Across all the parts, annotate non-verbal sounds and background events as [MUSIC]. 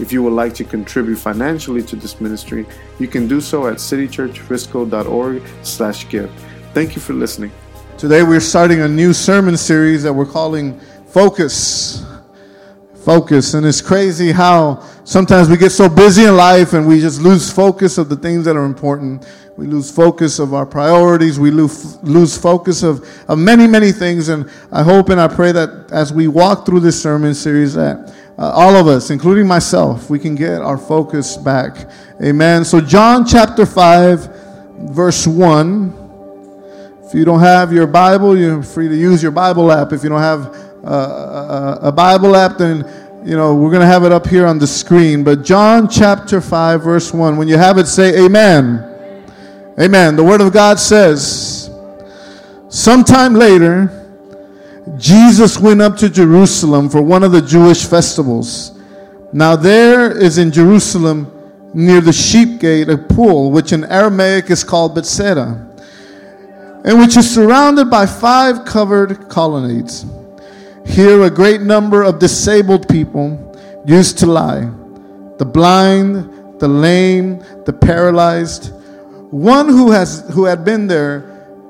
If you would like to contribute financially to this ministry, you can do so at citychurchfrisco.org slash give. Thank you for listening. Today we're starting a new sermon series that we're calling Focus. Focus. And it's crazy how sometimes we get so busy in life and we just lose focus of the things that are important. We lose focus of our priorities. We lose, lose focus of, of many, many things. And I hope and I pray that as we walk through this sermon series that uh, all of us, including myself, we can get our focus back. Amen. So, John chapter 5, verse 1. If you don't have your Bible, you're free to use your Bible app. If you don't have uh, a, a Bible app, then you know we're going to have it up here on the screen. But John chapter 5, verse 1. When you have it, say amen. Amen. The Word of God says, Sometime later, Jesus went up to Jerusalem for one of the Jewish festivals. Now, there is in Jerusalem, near the sheep gate, a pool, which in Aramaic is called Bethesda, and which is surrounded by five covered colonnades. Here, a great number of disabled people used to lie the blind, the lame, the paralyzed. One who, has, who had been there,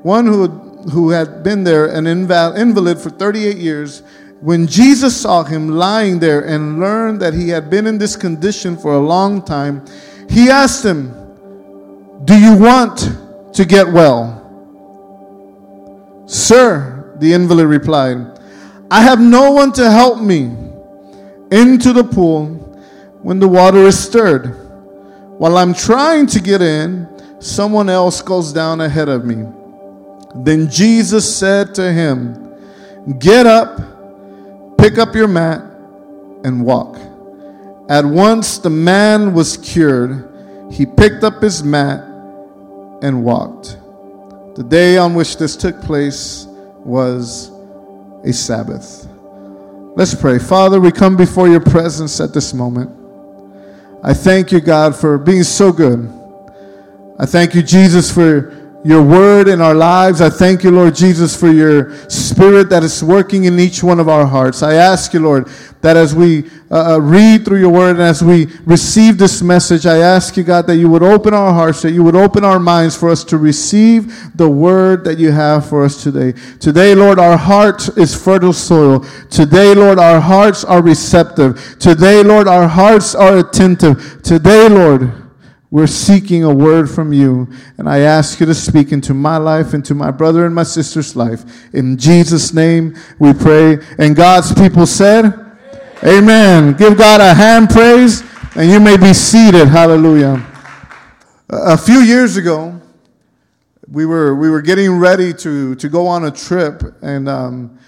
one who who had been there, an invalid for 38 years, when Jesus saw him lying there and learned that he had been in this condition for a long time, he asked him, Do you want to get well? Sir, the invalid replied, I have no one to help me into the pool when the water is stirred. While I'm trying to get in, someone else goes down ahead of me. Then Jesus said to him, Get up, pick up your mat, and walk. At once the man was cured. He picked up his mat and walked. The day on which this took place was a Sabbath. Let's pray. Father, we come before your presence at this moment. I thank you, God, for being so good. I thank you, Jesus, for your word in our lives. I thank you, Lord Jesus, for your spirit that is working in each one of our hearts. I ask you, Lord, that as we uh, uh, read through your word and as we receive this message, I ask you, God, that you would open our hearts, that you would open our minds for us to receive the word that you have for us today. Today, Lord, our heart is fertile soil. Today, Lord, our hearts are receptive. Today, Lord, our hearts are attentive. Today, Lord, we're seeking a word from you. And I ask you to speak into my life, into my brother and my sister's life. In Jesus' name we pray. And God's people said, Amen. Amen. Give God a hand praise, and you may be seated. Hallelujah. A few years ago, we were, we were getting ready to, to go on a trip, and um,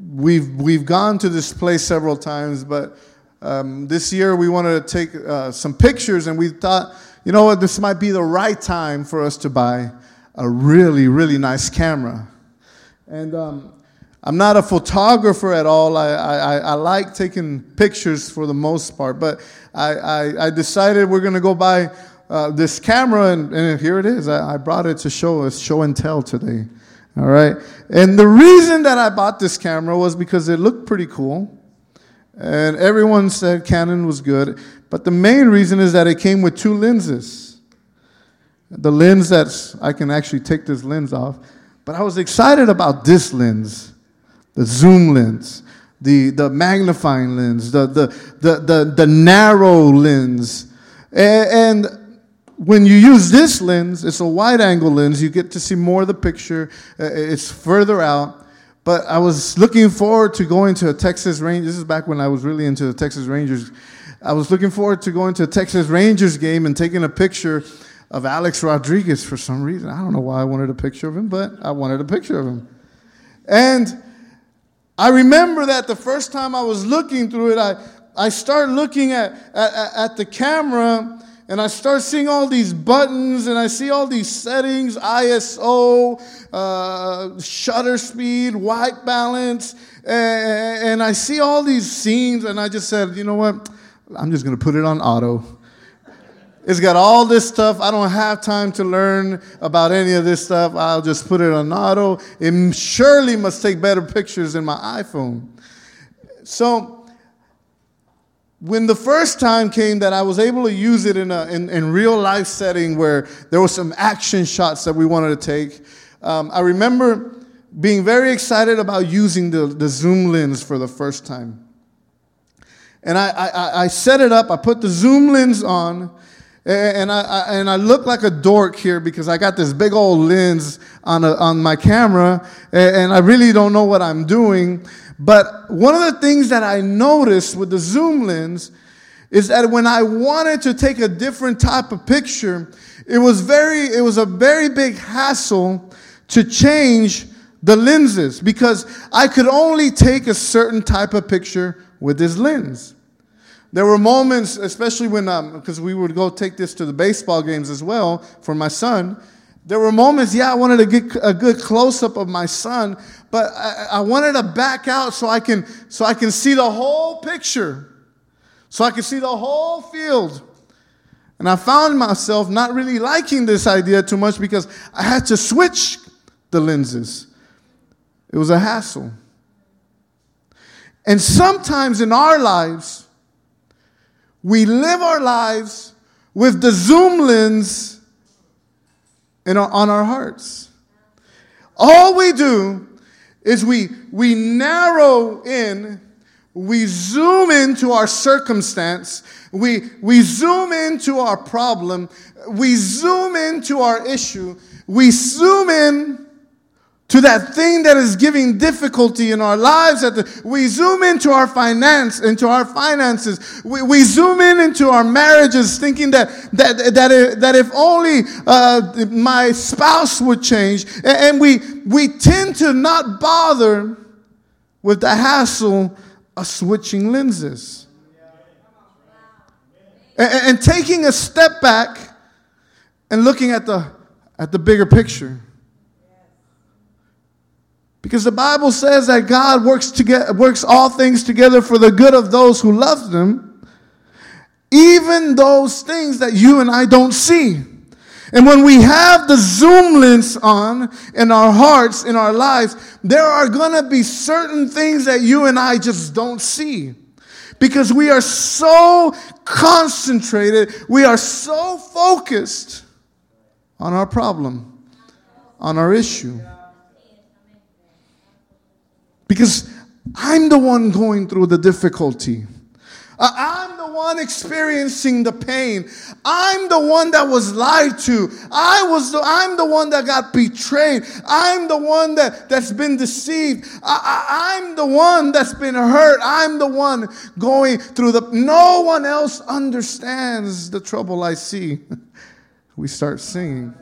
we've, we've gone to this place several times, but um, this year, we wanted to take uh, some pictures, and we thought, you know what, this might be the right time for us to buy a really, really nice camera. And um, I'm not a photographer at all. I, I, I, like taking pictures for the most part, but I, I, I decided we're going to go buy uh, this camera, and, and, here it is. I, I brought it to show us, show and tell today. All right. And the reason that I bought this camera was because it looked pretty cool. And everyone said Canon was good. But the main reason is that it came with two lenses. The lens that's, I can actually take this lens off. But I was excited about this lens, the zoom lens, the, the magnifying lens, the, the, the, the, the narrow lens. And, and when you use this lens, it's a wide angle lens, you get to see more of the picture, uh, it's further out. But I was looking forward to going to a Texas Rangers. This is back when I was really into the Texas Rangers. I was looking forward to going to a Texas Rangers game and taking a picture of Alex Rodriguez for some reason. I don't know why I wanted a picture of him, but I wanted a picture of him. And I remember that the first time I was looking through it, I, I start looking at, at, at the camera and I start seeing all these buttons and I see all these settings ISO, uh, shutter speed, white balance, and, and I see all these scenes, and I just said, you know what? I'm just going to put it on auto. It's got all this stuff. I don't have time to learn about any of this stuff. I'll just put it on auto. It surely must take better pictures than my iPhone. So, when the first time came that I was able to use it in a in, in real life setting where there were some action shots that we wanted to take, um, I remember being very excited about using the, the zoom lens for the first time. And I, I, I set it up, I put the zoom lens on, and I, I, and I look like a dork here because I got this big old lens on, a, on my camera, and I really don't know what I'm doing. But one of the things that I noticed with the zoom lens is that when I wanted to take a different type of picture, it was very, it was a very big hassle to change the lenses because I could only take a certain type of picture with this lens. There were moments, especially when, because um, we would go take this to the baseball games as well for my son. There were moments, yeah, I wanted to get a good close up of my son, but I, I wanted to back out so I can so I can see the whole picture, so I can see the whole field. And I found myself not really liking this idea too much because I had to switch the lenses. It was a hassle. And sometimes in our lives, we live our lives with the zoom lens in our, on our hearts. All we do is we, we narrow in, we zoom into our circumstance, we, we zoom into our problem, we zoom into our issue, we zoom in to that thing that is giving difficulty in our lives. That we zoom into our finance, into our finances. We, we zoom in into our marriages, thinking that that that if, that if only uh, my spouse would change, and we we tend to not bother with the hassle of switching lenses and, and taking a step back and looking at the at the bigger picture. Because the Bible says that God works, together, works all things together for the good of those who love them, even those things that you and I don't see. And when we have the zoom lens on in our hearts, in our lives, there are going to be certain things that you and I just don't see. Because we are so concentrated, we are so focused on our problem, on our issue. Because I'm the one going through the difficulty. Uh, I'm the one experiencing the pain. I'm the one that was lied to. I was the, I'm the one that got betrayed. I'm the one that, that's been deceived. I, I, I'm the one that's been hurt. I'm the one going through the. No one else understands the trouble I see. [LAUGHS] we start singing.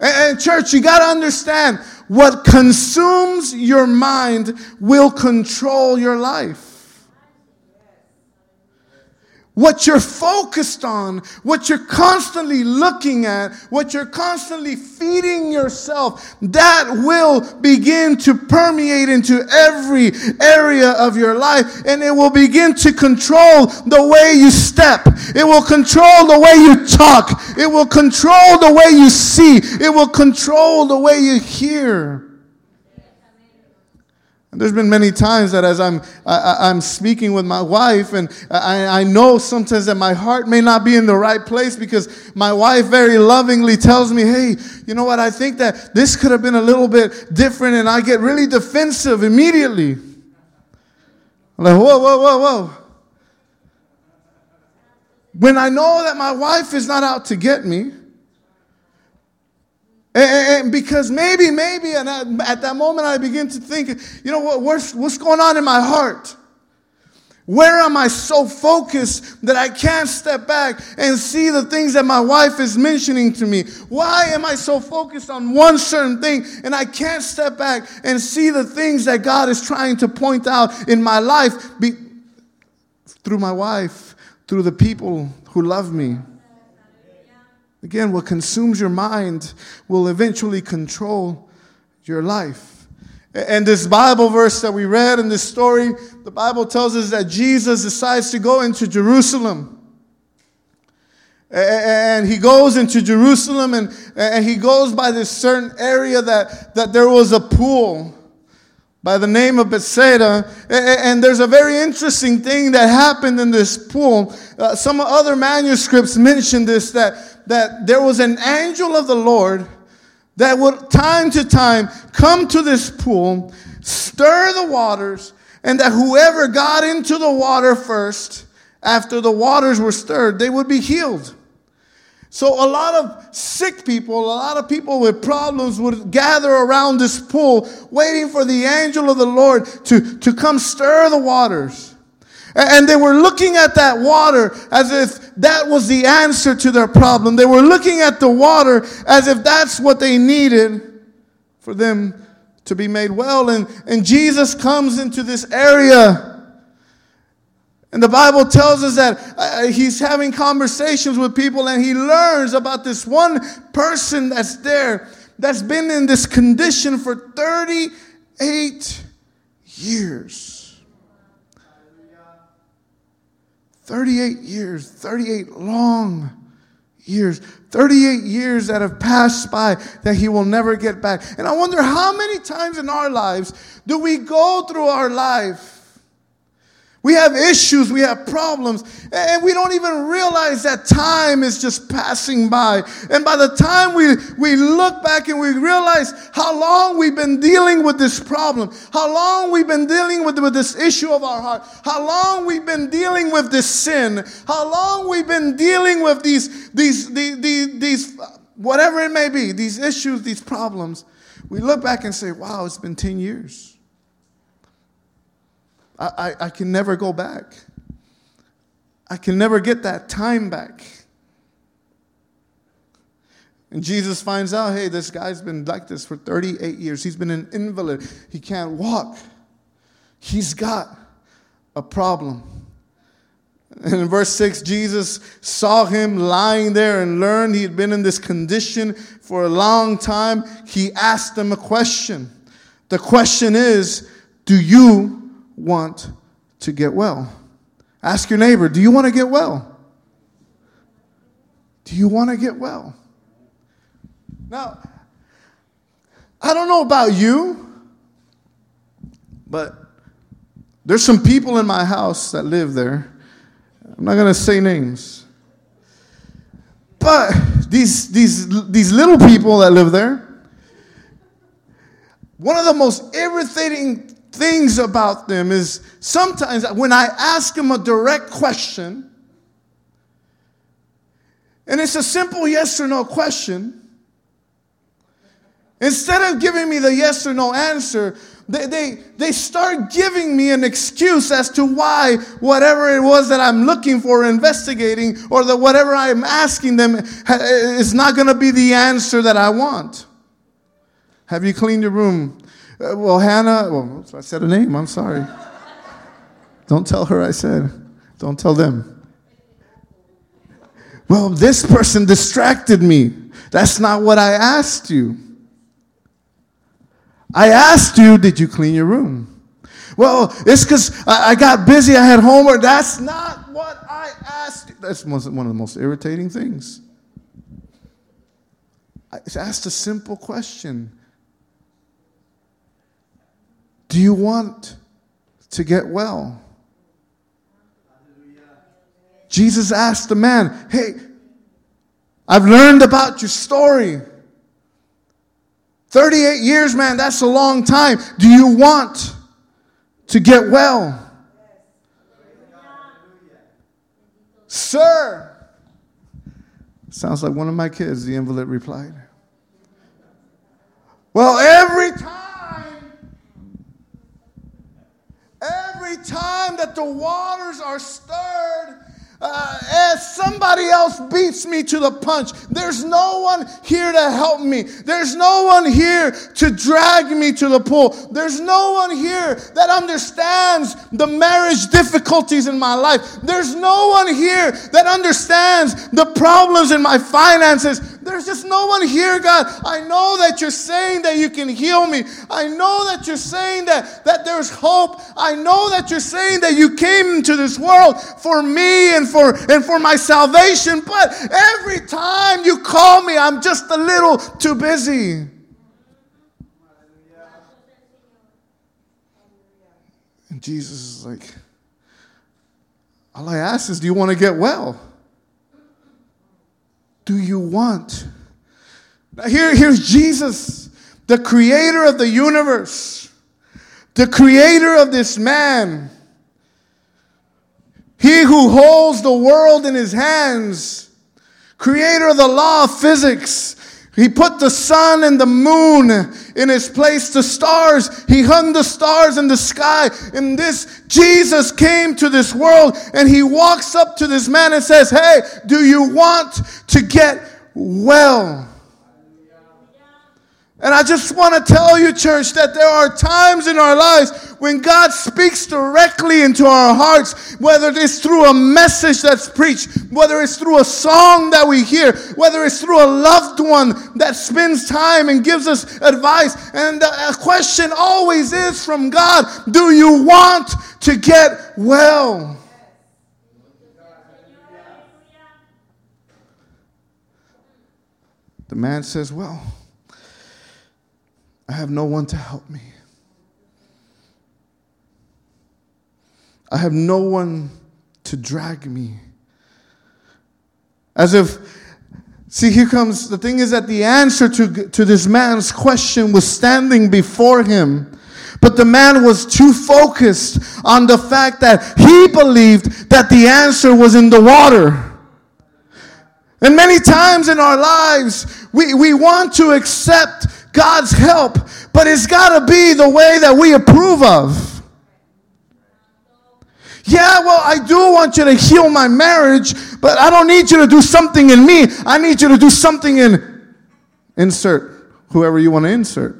And, and church, you got to understand what consumes your mind will control your life. What you're focused on, what you're constantly looking at, what you're constantly feeding yourself, that will begin to permeate into every area of your life and it will begin to control the way you step. It will control the way you talk. It will control the way you see. It will control the way you hear. And there's been many times that as I'm, I, am speaking with my wife, and I, I know sometimes that my heart may not be in the right place because my wife very lovingly tells me, hey, you know what, I think that this could have been a little bit different, and I get really defensive immediately. I'm like, whoa, whoa, whoa, whoa. When I know that my wife is not out to get me, and, and because maybe, maybe, and at that moment I begin to think, you know what, what's, what's going on in my heart? Where am I so focused that I can't step back and see the things that my wife is mentioning to me? Why am I so focused on one certain thing and I can't step back and see the things that God is trying to point out in my life? Be- through my wife, through the people who love me. Again, what consumes your mind will eventually control your life. And this Bible verse that we read in this story, the Bible tells us that Jesus decides to go into Jerusalem. And he goes into Jerusalem and, and he goes by this certain area that, that there was a pool by the name of Bethsaida. And there's a very interesting thing that happened in this pool. Uh, some other manuscripts mention this that, that there was an angel of the Lord that would time to time come to this pool, stir the waters, and that whoever got into the water first, after the waters were stirred, they would be healed. So, a lot of sick people, a lot of people with problems would gather around this pool, waiting for the angel of the Lord to, to come stir the waters. And they were looking at that water as if that was the answer to their problem. They were looking at the water as if that's what they needed for them to be made well. And, and Jesus comes into this area and the Bible tells us that uh, he's having conversations with people and he learns about this one person that's there that's been in this condition for 38 years. 38 years, 38 long years, 38 years that have passed by that he will never get back. And I wonder how many times in our lives do we go through our life we have issues, we have problems, and we don't even realize that time is just passing by. And by the time we, we look back and we realize how long we've been dealing with this problem, how long we've been dealing with, with this issue of our heart, how long we've been dealing with this sin, how long we've been dealing with these, these, these, these, these whatever it may be, these issues, these problems, we look back and say, wow, it's been 10 years. I, I, I can never go back. I can never get that time back. And Jesus finds out, hey, this guy's been like this for 38 years. He's been an invalid. He can't walk. He's got a problem. And in verse 6, Jesus saw him lying there and learned he had been in this condition for a long time. He asked him a question. The question is Do you want to get well? Ask your neighbor, do you want to get well? Do you want to get well? Now, I don't know about you, but there's some people in my house that live there. I'm not going to say names. But these, these, these little people that live there, one of the most irritating things about them is sometimes when I ask them a direct question, and it's a simple yes or no question, instead of giving me the yes or no answer, they, they, they start giving me an excuse as to why whatever it was that I'm looking for, investigating, or that whatever I'm asking them is not going to be the answer that I want. Have you cleaned your room? Uh, well, Hannah, well, I said a name, I'm sorry. Don't tell her I said. Don't tell them. Well, this person distracted me. That's not what I asked you. I asked you, did you clean your room? Well, it's because I, I got busy, I had homework. That's not what I asked you. That's one of the most irritating things. I asked a simple question do you want to get well? Jesus asked the man, Hey, I've learned about your story. 38 years, man, that's a long time. Do you want to get well? Sir, sounds like one of my kids, the invalid replied. Well, every time Every time that the waters are stirred, uh, that somebody else beats me to the punch. There's no one here to help me. There's no one here to drag me to the pool. There's no one here that understands the marriage difficulties in my life. There's no one here that understands the problems in my finances. There's just no one here, God. I know that you're saying that you can heal me. I know that you're saying that, that there's hope. I know that you're saying that you came into this world for me and for and for my salvation. But every time you call me, I'm just a little too busy. And Jesus is like, all I ask is, do you want to get well? Do you want? Here, here's Jesus, the creator of the universe, the creator of this man. He who holds the world in his hands, creator of the law of physics, he put the sun and the moon in his place, the stars. He hung the stars in the sky. And this Jesus came to this world and he walks up to this man and says, Hey, do you want to get well? And I just want to tell you, church, that there are times in our lives when God speaks directly into our hearts, whether it's through a message that's preached, whether it's through a song that we hear, whether it's through a loved one that spends time and gives us advice. And the question always is from God Do you want to get well? The man says, Well, I have no one to help me. I have no one to drag me. As if, see, here comes the thing is that the answer to, to this man's question was standing before him. But the man was too focused on the fact that he believed that the answer was in the water. And many times in our lives, we, we want to accept God's help, but it's got to be the way that we approve of. Yeah, well, I do want you to heal my marriage, but I don't need you to do something in me. I need you to do something in insert whoever you want to insert.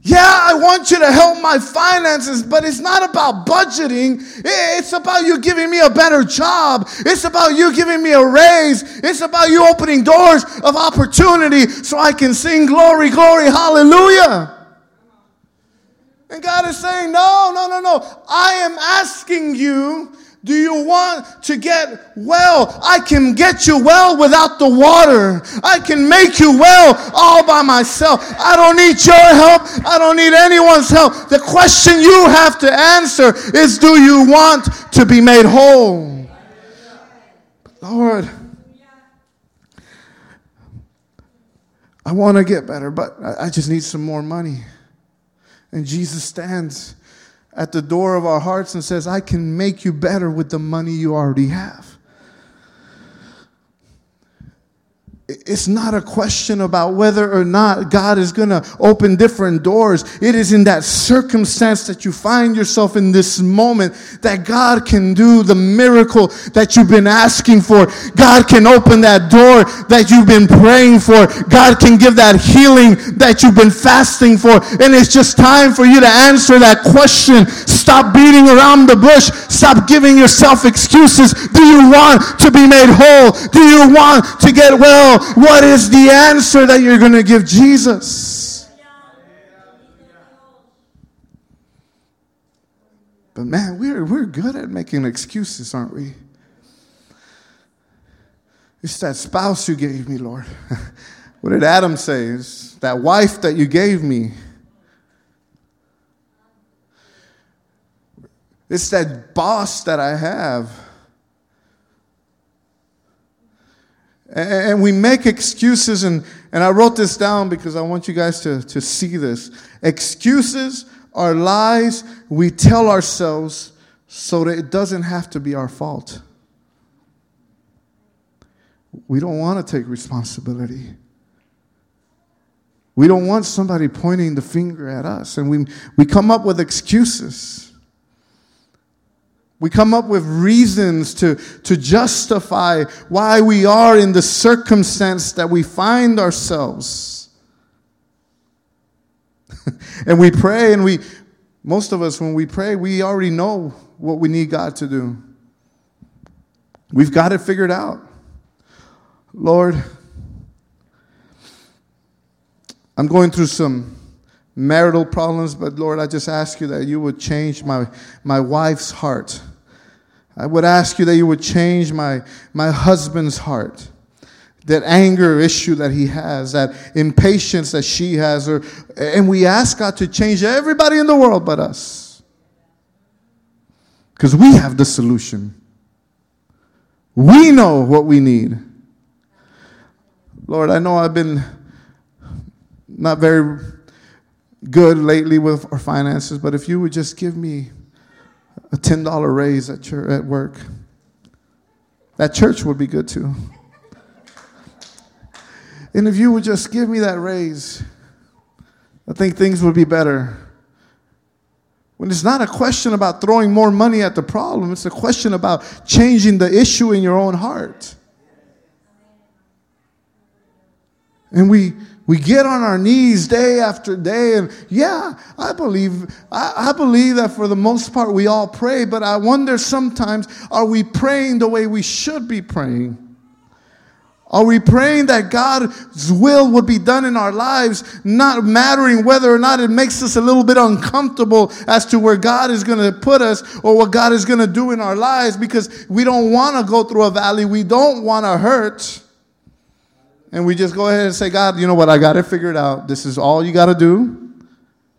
Yeah, I want you to help my finances, but it's not about budgeting. It's about you giving me a better job. It's about you giving me a raise. It's about you opening doors of opportunity so I can sing glory, glory, hallelujah. And God is saying, No, no, no, no. I am asking you do you want to get well? I can get you well without the water. I can make you well all by myself. I don't need your help. I don't need anyone's help. The question you have to answer is do you want to be made whole? Lord, I want to get better, but I just need some more money. And Jesus stands at the door of our hearts and says, I can make you better with the money you already have. It's not a question about whether or not God is going to open different doors. It is in that circumstance that you find yourself in this moment that God can do the miracle that you've been asking for. God can open that door that you've been praying for. God can give that healing that you've been fasting for. And it's just time for you to answer that question. Stop beating around the bush. Stop giving yourself excuses. Do you want to be made whole? Do you want to get well? What is the answer that you're going to give Jesus? But man, we're, we're good at making excuses, aren't we? It's that spouse you gave me, Lord. [LAUGHS] what did Adam say? It's that wife that you gave me. It's that boss that I have. And we make excuses, and, and I wrote this down because I want you guys to, to see this. Excuses are lies we tell ourselves so that it doesn't have to be our fault. We don't want to take responsibility. We don't want somebody pointing the finger at us, and we, we come up with excuses. We come up with reasons to, to justify why we are in the circumstance that we find ourselves. [LAUGHS] and we pray, and we, most of us, when we pray, we already know what we need God to do. We've got it figured out. Lord, I'm going through some marital problems, but Lord, I just ask you that you would change my, my wife's heart. I would ask you that you would change my, my husband's heart. That anger issue that he has, that impatience that she has, or, and we ask God to change everybody in the world but us. Because we have the solution. We know what we need. Lord, I know I've been not very good lately with our finances, but if you would just give me a $10 raise at, your, at work, that church would be good too. And if you would just give me that raise, I think things would be better. When it's not a question about throwing more money at the problem, it's a question about changing the issue in your own heart. And we we get on our knees day after day, and yeah, I believe I, I, believe that for the most part we all pray, but I wonder sometimes are we praying the way we should be praying? Are we praying that God's will would be done in our lives, not mattering whether or not it makes us a little bit uncomfortable as to where God is going to put us or what God is going to do in our lives because we don't want to go through a valley, we don't want to hurt. And we just go ahead and say, God, you know what? I got it figured out. This is all you got to do.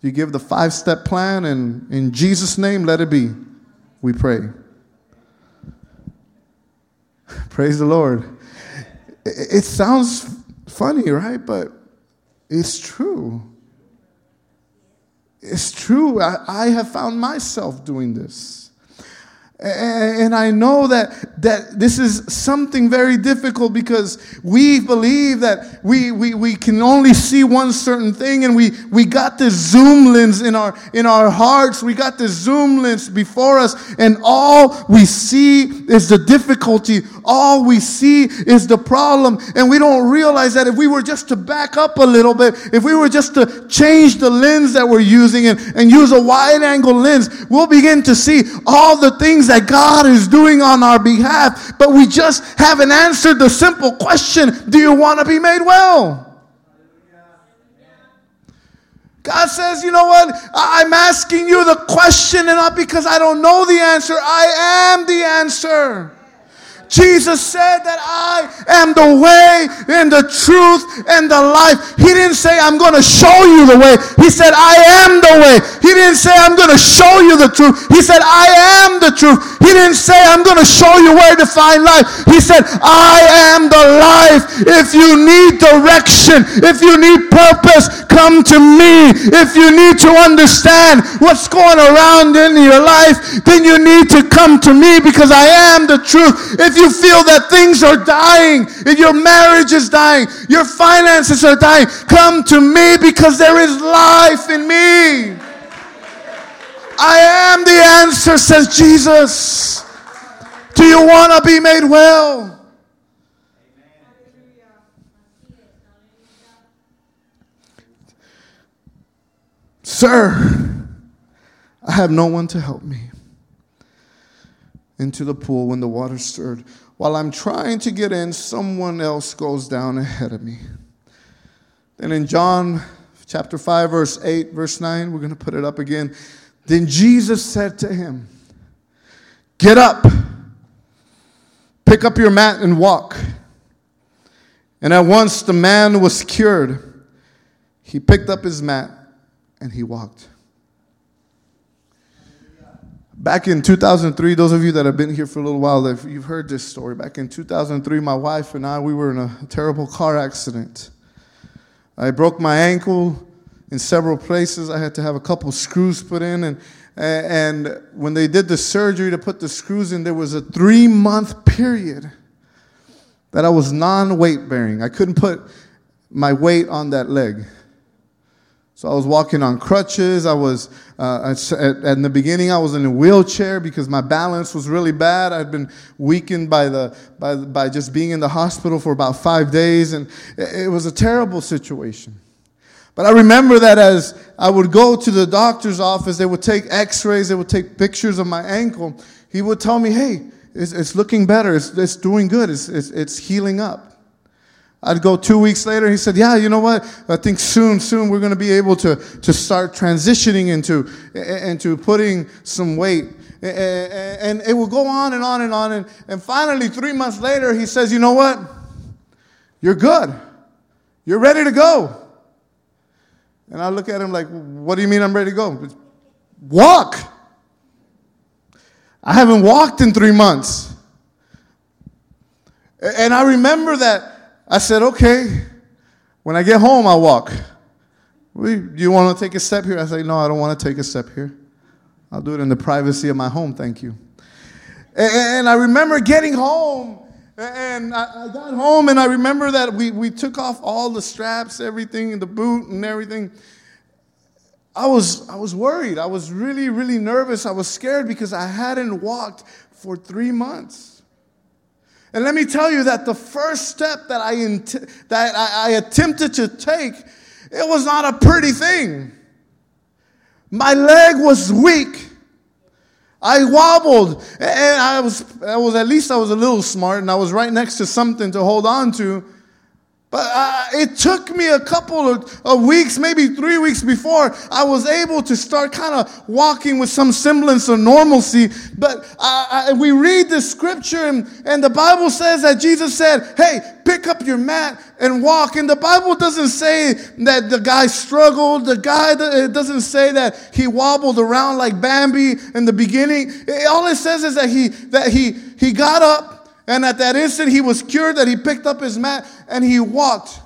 You give the five step plan, and in Jesus' name, let it be. We pray. [LAUGHS] Praise the Lord. It sounds funny, right? But it's true. It's true. I, I have found myself doing this. And I know that, that this is something very difficult because we believe that we, we, we can only see one certain thing and we, we got this zoom lens in our, in our hearts. We got this zoom lens before us and all we see is the difficulty. All we see is the problem. And we don't realize that if we were just to back up a little bit, if we were just to change the lens that we're using and, and use a wide angle lens, we'll begin to see all the things things that God is doing on our behalf, but we just haven't answered the simple question Do you want to be made well? God says, you know what? I'm asking you the question, and not because I don't know the answer, I am the answer. Jesus said that I am the way and the truth and the life. He didn't say, I'm going to show you the way. He said, I am the way. He didn't say, I'm going to show you the truth. He said, I am the truth. He didn't say, I'm going to show you where to find life. He said, I am the life. If you need direction, if you need purpose, come to me. If you need to understand what's going around in your life, then you need to come to me because I am the truth. If if you feel that things are dying, if your marriage is dying, your finances are dying, come to me because there is life in me. I am the answer, says Jesus. Do you want to be made well? Sir, I have no one to help me into the pool when the water stirred. While I'm trying to get in, someone else goes down ahead of me. Then in John chapter 5, verse 8, verse 9, we're going to put it up again. Then Jesus said to him, Get up, pick up your mat, and walk. And at once the man was cured. He picked up his mat and he walked. Back in 2003, those of you that have been here for a little while, you've heard this story. Back in 2003, my wife and I, we were in a terrible car accident. I broke my ankle in several places. I had to have a couple screws put in. And, and when they did the surgery to put the screws in, there was a three month period that I was non weight bearing. I couldn't put my weight on that leg. So I was walking on crutches. I was, uh, at, at, in the beginning, I was in a wheelchair because my balance was really bad. I'd been weakened by, the, by, by just being in the hospital for about five days, and it, was a terrible situation. But I remember that as I would go to the doctor's office, they would take x rays, they would take pictures of my ankle. He would tell me, hey, it's, it's looking better, it's, it's doing good, it's, it's, it's healing up. I'd go two weeks later. He said, "Yeah, you know what? I think soon, soon we're going to be able to to start transitioning into into putting some weight." And it will go on and on and on. And, and finally, three months later, he says, "You know what? You're good. You're ready to go." And I look at him like, "What do you mean I'm ready to go? Walk." I haven't walked in three months. And I remember that I said, okay, when I get home, I'll walk. Do you want to take a step here? I said, no, I don't want to take a step here. I'll do it in the privacy of my home, thank you. And I remember getting home, and I got home, and I remember that we, we took off all the straps, everything, the boot and everything. I was, I was worried. I was really, really nervous. I was scared because I hadn't walked for three months. And let me tell you that the first step that I, that I, attempted to take, it was not a pretty thing. My leg was weak. I wobbled, and I was, I was at least I was a little smart, and I was right next to something to hold on to. But uh, it took me a couple of, of, weeks, maybe three weeks before I was able to start kind of walking with some semblance of normalcy. But uh, I, we read the scripture, and, and the Bible says that Jesus said, Hey, pick up your mat and walk. And the Bible doesn't say that the guy struggled. The guy, it doesn't say that he wobbled around like Bambi in the beginning. It, all it says is that he, that he, he got up and at that instant, he was cured, that he picked up his mat and he walked.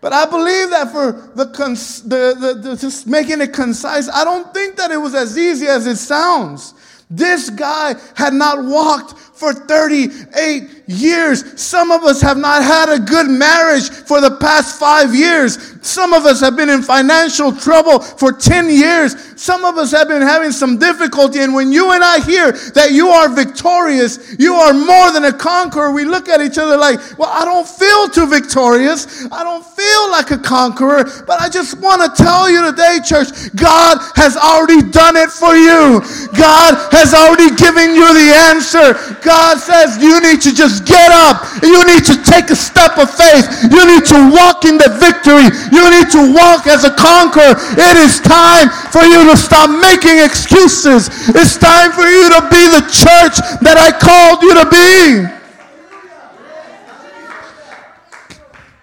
But I believe that for the, cons- the, the, the, just making it concise, I don't think that it was as easy as it sounds. This guy had not walked for 38 years. Some of us have not had a good marriage for the past five years. Some of us have been in financial trouble for 10 years. Some of us have been having some difficulty. And when you and I hear that you are victorious, you are more than a conqueror, we look at each other like, well, I don't feel too victorious. I don't feel like a conqueror. But I just want to tell you today, church, God has already done it for you. God has already given you the answer. God says you need to just get up. You need to take a step of faith. You need to walk in the victory. You need to walk as a conqueror. It is time for you to stop making excuses. It's time for you to be the church that I called you to be.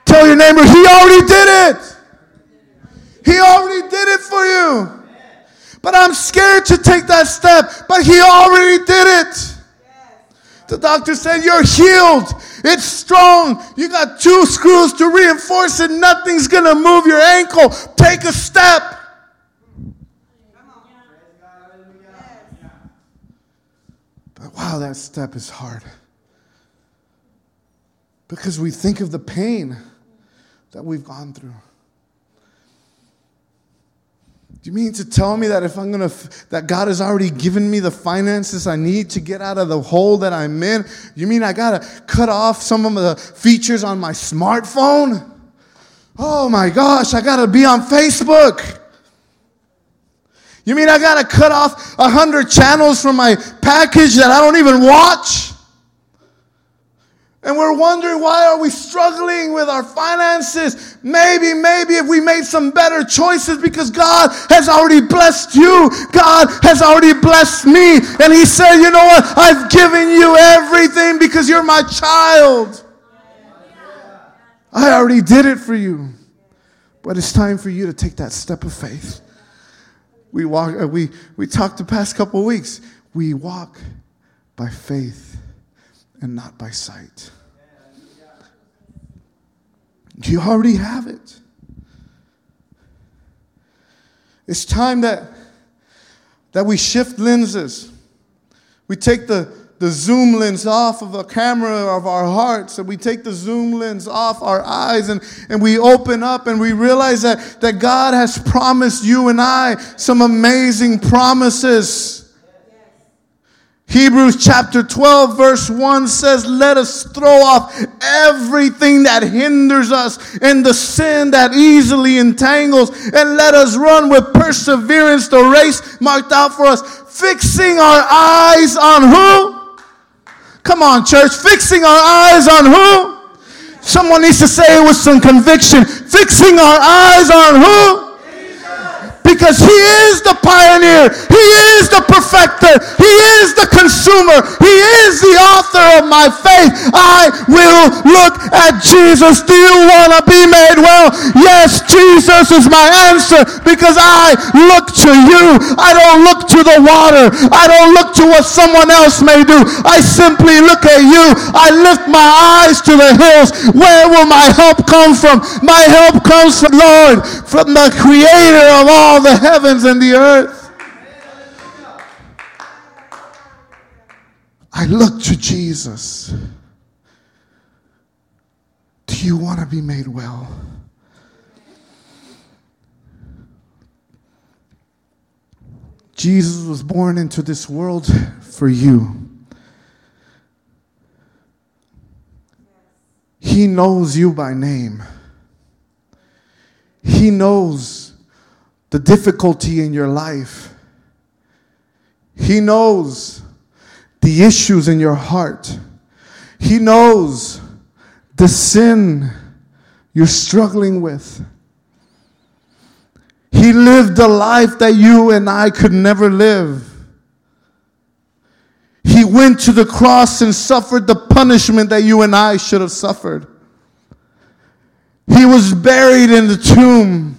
Tell your neighbor, he already did it. He already did it for you. But I'm scared to take that step. But he already did it. The doctor said, You're healed. It's strong. You got two screws to reinforce it. Nothing's going to move your ankle. Take a step. But wow, that step is hard. Because we think of the pain that we've gone through. Do you mean to tell me that if I'm gonna, that God has already given me the finances I need to get out of the hole that I'm in? You mean I gotta cut off some of the features on my smartphone? Oh my gosh, I gotta be on Facebook. You mean I gotta cut off a hundred channels from my package that I don't even watch? And we're wondering why are we struggling with our finances? Maybe, maybe if we made some better choices because God has already blessed you. God has already blessed me. And He said, you know what? I've given you everything because you're my child. I already did it for you. But it's time for you to take that step of faith. We walk, uh, we, we talked the past couple weeks. We walk by faith and not by sight. You already have it. It's time that, that we shift lenses. We take the, the zoom lens off of the camera of our hearts and we take the zoom lens off our eyes and, and we open up and we realize that, that God has promised you and I some amazing promises. Hebrews chapter 12, verse 1 says, Let us throw off everything that hinders us and the sin that easily entangles, and let us run with perseverance the race marked out for us, fixing our eyes on who? Come on, church, fixing our eyes on who? Someone needs to say it with some conviction. Fixing our eyes on who? Because He is the pioneer, He is the perfecter, He is the consumer, He is the author of my faith. I will look at Jesus. Do you want to be made well? Yes, Jesus is my answer because I look to you. I don't look to the water, I don't look to what someone else may do. I simply look at you. I lift my eyes to the hills. Where will my help come from? My help comes from Lord, from the creator of all the heavens and the earth. I look to Jesus. Do you want to be made well? Jesus was born into this world for you. He knows you by name. He knows the difficulty in your life. He knows the issues in your heart. He knows the sin you're struggling with. He lived a life that you and I could never live. He went to the cross and suffered the punishment that you and I should have suffered. He was buried in the tomb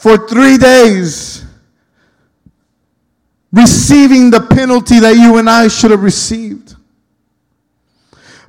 for three days, receiving the penalty that you and I should have received.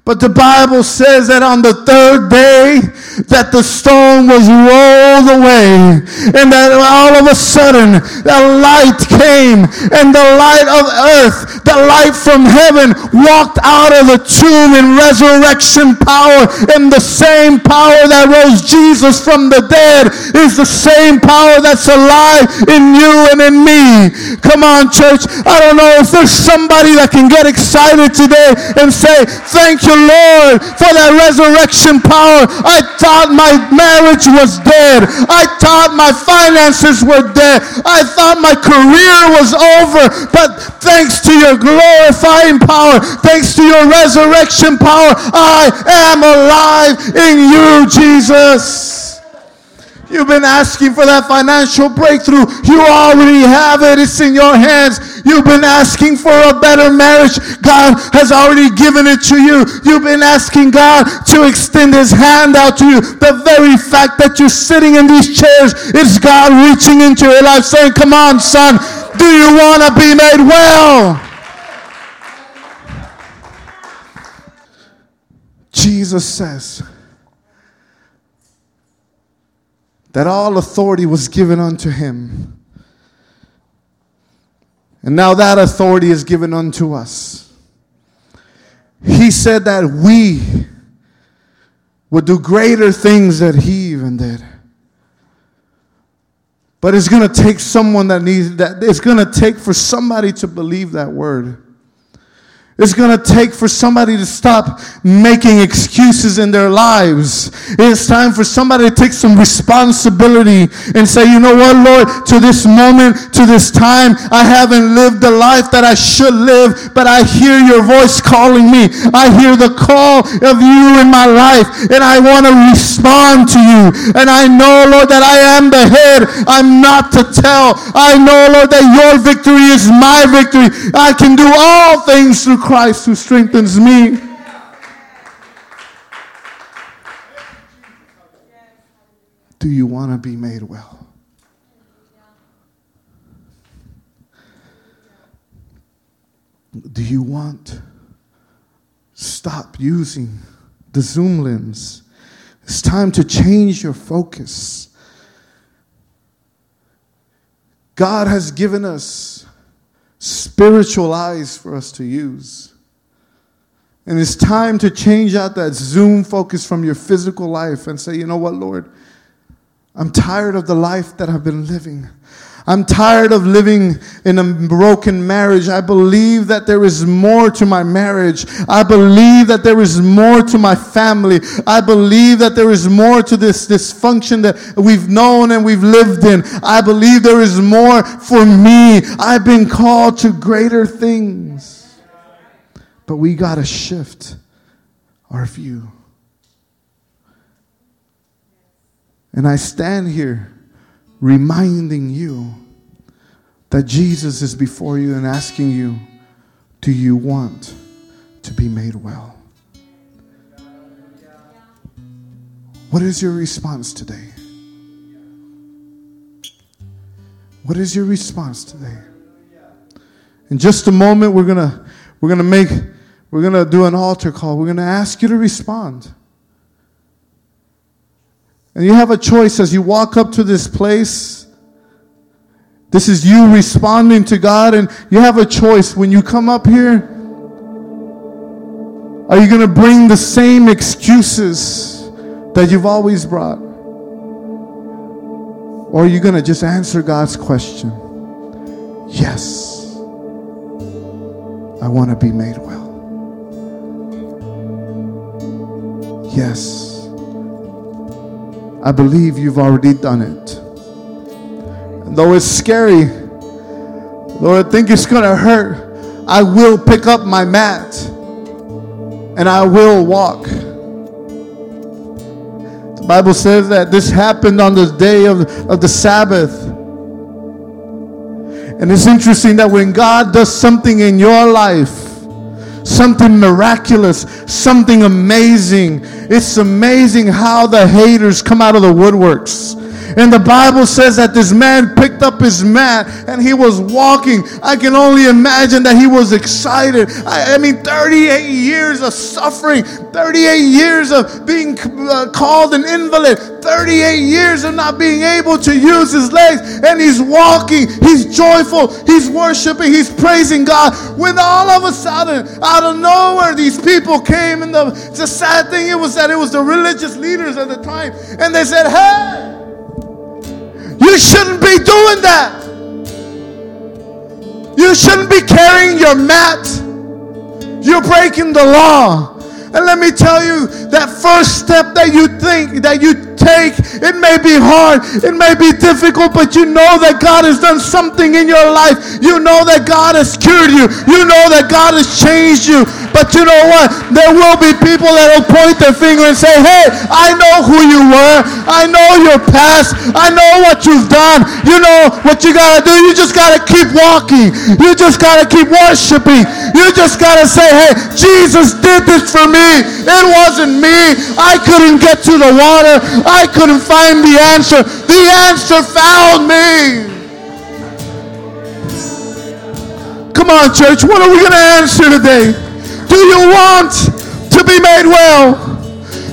But the Bible says that on the third day that the stone was rolled away and that all of a sudden the light came and the light of earth, the light from heaven walked out of the tomb in resurrection power and the same power that rose Jesus from the dead is the same power that's alive in you and in me. Come on church. I don't know if there's somebody that can get excited today and say, thank you you, Lord, for that resurrection power. I thought my marriage was dead. I thought my finances were dead. I thought my career was over. But thanks to your glorifying power, thanks to your resurrection power, I am alive in you, Jesus. You've been asking for that financial breakthrough. You already have it. It's in your hands. You've been asking for a better marriage. God has already given it to you. You've been asking God to extend his hand out to you. The very fact that you're sitting in these chairs is God reaching into your life saying, come on, son, do you want to be made well? Jesus says, that all authority was given unto him. And now that authority is given unto us. He said that we would do greater things that he even did. But it's going to take someone that needs that. It's going to take for somebody to believe that word. It's going to take for somebody to stop making excuses in their lives. It's time for somebody to take some responsibility and say, you know what, Lord, to this moment, to this time, I haven't lived the life that I should live, but I hear your voice calling me. I hear the call of you in my life, and I want to respond to you. And I know, Lord, that I am the head. I'm not to tell. I know, Lord, that your victory is my victory. I can do all things through Christ who strengthens me. Do you want to be made well? Do you want stop using the zoom lens? It's time to change your focus. God has given us spiritual eyes for us to use. And it's time to change out that Zoom focus from your physical life and say, you know what, Lord? I'm tired of the life that I've been living. I'm tired of living in a broken marriage. I believe that there is more to my marriage. I believe that there is more to my family. I believe that there is more to this dysfunction that we've known and we've lived in. I believe there is more for me. I've been called to greater things. But we got to shift our view. And I stand here reminding you that Jesus is before you and asking you, Do you want to be made well? What is your response today? What is your response today? In just a moment, we're gonna we're gonna make we're gonna do an altar call. We're gonna ask you to respond. And you have a choice as you walk up to this place. This is you responding to God, and you have a choice when you come up here. Are you going to bring the same excuses that you've always brought? Or are you going to just answer God's question? Yes, I want to be made well. Yes. I believe you've already done it. And though it's scary, Lord, I think it's going to hurt. I will pick up my mat and I will walk. The Bible says that this happened on the day of, of the Sabbath. And it's interesting that when God does something in your life, something miraculous, something amazing. It's amazing how the haters come out of the woodworks. And the Bible says that this man picked up his mat and he was walking. I can only imagine that he was excited. I, I mean, 38 years of suffering, 38 years of being uh, called an invalid, 38 years of not being able to use his legs. And he's walking, he's joyful, he's worshiping, he's praising God. When all of a sudden, out of nowhere, these people came. And the, the sad thing it was that it was the religious leaders at the time. And they said, Hey, you shouldn't be doing that. You shouldn't be carrying your mat. You're breaking the law. And let me tell you, that first step that you think, that you take. It may be hard, it may be difficult, but you know that God has done something in your life. You know that God has cured you. You know that God has changed you. But you know what? There will be people that will point their finger and say, Hey, I know who you were. I know your past. I know what you've done. You know what you got to do. You just got to keep walking. You just got to keep worshiping. You just got to say, Hey, Jesus did this for me. It wasn't me. I couldn't get to the water. I couldn't find the answer. The answer found me. Come on, church. What are we going to answer today? Do you want to be made well?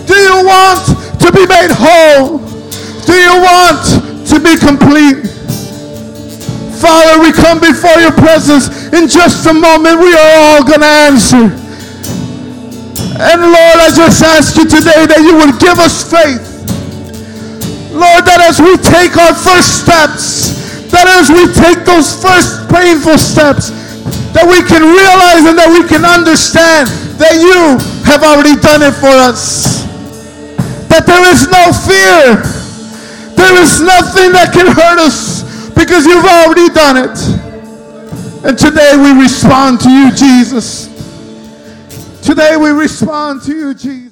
Do you want to be made whole? Do you want to be complete? Father, we come before your presence. In just a moment, we are all going to answer. And Lord, I just ask you today that you would give us faith. Lord, that as we take our first steps, that as we take those first painful steps, that we can realize and that we can understand that you have already done it for us. There is no fear. There is nothing that can hurt us because you've already done it. And today we respond to you, Jesus. Today we respond to you, Jesus.